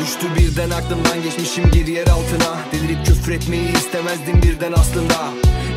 Düştü birden aklımdan geçmişim geri yer altına. Delirip küfretmeyi istemezdim birden aslında.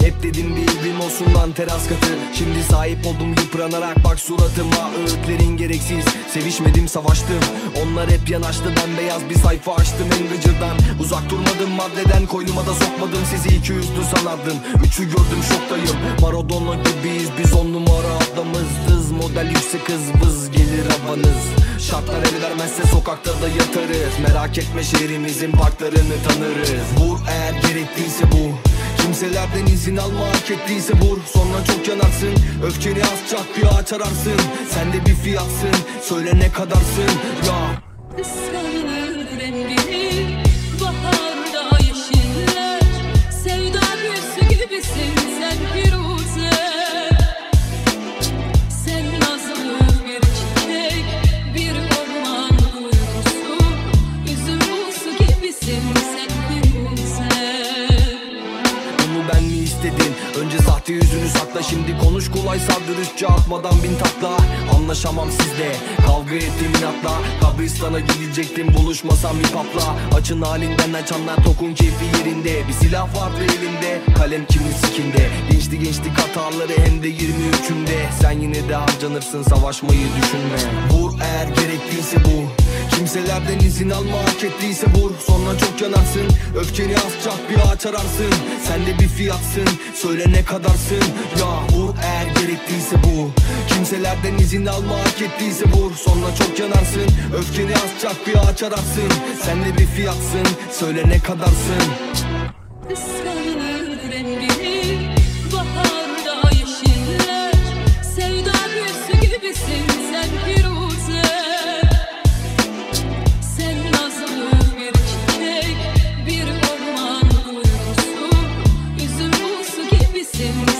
Hep dedim bir evim olsun lan teras katı. Şimdi sahip oldum yıpranarak bak suratıma. Öğütlerin gereksiz sevişmedim savaştım. Onlar hep yanaştı ben beyaz bir sayfa açtım en gıcırdan Uzak durmadım maddeden koynuma da sokmadım. Sizi iki yüzlü sanardım Üçü gördüm şoktayım. Maradona gibiyiz biz on numara adamızdız Model yüksek hız vız gelir havanız. Şartlar el vermezse sokakta da yatarız. Merak etme şehrimizin parklarını tanırız. Vur eğer gerekliyse bu. Kimselerden izin alma hak ettiyse vur Sonra çok yanarsın Öfkeni az çak bir ağaç ararsın. Sen de bir fiyatsın Söyle ne kadarsın ya. Kıskanır istedim Önce sahte yüzünü sakla Şimdi konuş kolay sar dürüstçe atmadan bin takla. Anlaşamam sizle Kavga ettim inatla. Kabristana gidecektim buluşmasam bir papla. Açın halinden açanlar tokun keyfi yerinde. Bir silah vardı elimde Kalem kimin sikinde? Gençti gençlik hataları hem de 23'ümde Sen yine de harcanırsın savaşmayı düşünme. Vur eğer gerekliyse bu Kimselerden izin alma? Hak ettiyse vur Sonra çok yanarsın. Öfkeni az çak bir ağaç ararsın. Sen de bir fiyatsın Söyle ne kadarsın. Ya vur eğer gerekliyse bu. Kimselerden izin alma hak ettiyse vur Sonra çok yanarsın. Öfkeni az çak bir ağaç ararsın. Sen de bir fiyatsın Söyle ne kadarsın. Kıskanır in